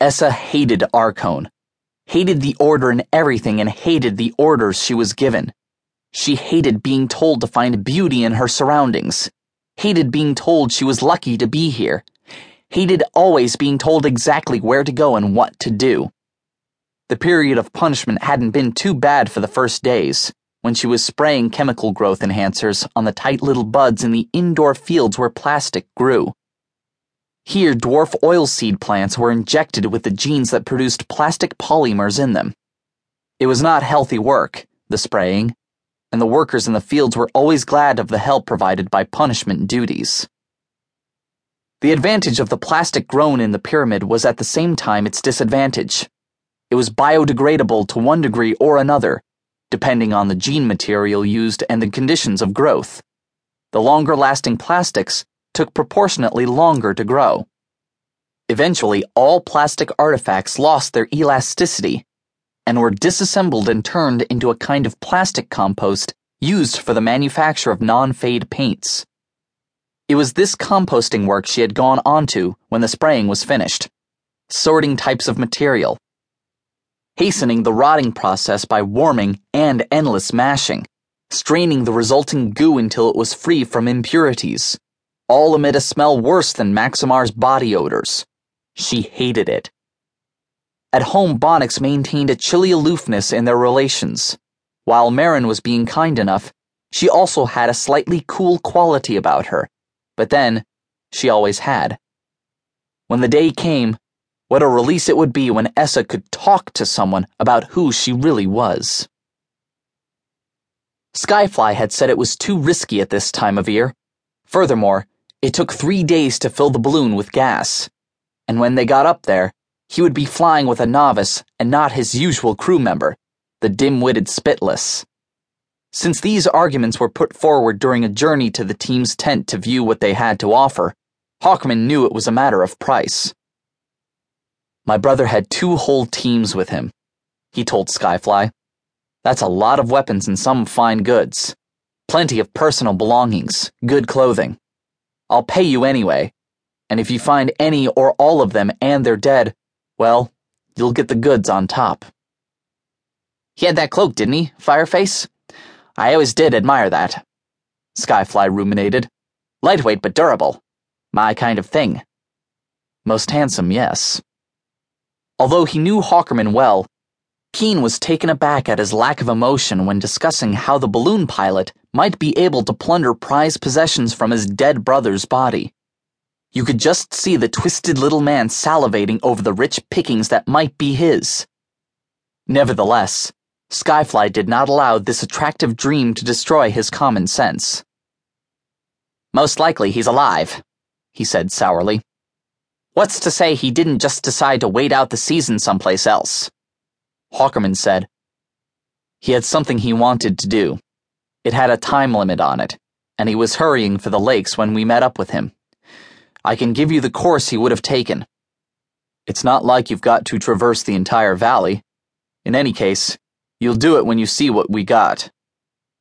Essa hated Arcone, hated the order and everything, and hated the orders she was given. She hated being told to find beauty in her surroundings, hated being told she was lucky to be here, hated always being told exactly where to go and what to do. The period of punishment hadn't been too bad for the first days, when she was spraying chemical growth enhancers on the tight little buds in the indoor fields where plastic grew. Here, dwarf oilseed plants were injected with the genes that produced plastic polymers in them. It was not healthy work, the spraying, and the workers in the fields were always glad of the help provided by punishment duties. The advantage of the plastic grown in the pyramid was at the same time its disadvantage. It was biodegradable to one degree or another, depending on the gene material used and the conditions of growth. The longer lasting plastics took proportionately longer to grow. Eventually, all plastic artifacts lost their elasticity and were disassembled and turned into a kind of plastic compost used for the manufacture of non fade paints. It was this composting work she had gone on to when the spraying was finished, sorting types of material, hastening the rotting process by warming and endless mashing, straining the resulting goo until it was free from impurities, all amid a smell worse than Maximar's body odors. She hated it. At home, Bonix maintained a chilly aloofness in their relations. While Marin was being kind enough, she also had a slightly cool quality about her. But then, she always had. When the day came, what a release it would be when Essa could talk to someone about who she really was. Skyfly had said it was too risky at this time of year. Furthermore, it took three days to fill the balloon with gas. And when they got up there, he would be flying with a novice and not his usual crew member, the dim witted Spitless. Since these arguments were put forward during a journey to the team's tent to view what they had to offer, Hawkman knew it was a matter of price. My brother had two whole teams with him, he told Skyfly. That's a lot of weapons and some fine goods. Plenty of personal belongings, good clothing. I'll pay you anyway, and if you find any or all of them and they're dead, well, you'll get the goods on top. He had that cloak, didn't he, Fireface? I always did admire that. Skyfly ruminated. Lightweight but durable. My kind of thing. Most handsome, yes. Although he knew Hawkerman well, Kean was taken aback at his lack of emotion when discussing how the balloon pilot might be able to plunder prized possessions from his dead brother's body. You could just see the twisted little man salivating over the rich pickings that might be his. Nevertheless, Skyfly did not allow this attractive dream to destroy his common sense. Most likely he's alive, he said sourly. What's to say he didn't just decide to wait out the season someplace else? Hawkerman said. He had something he wanted to do. It had a time limit on it, and he was hurrying for the lakes when we met up with him. I can give you the course he would have taken. It's not like you've got to traverse the entire valley. In any case, you'll do it when you see what we got.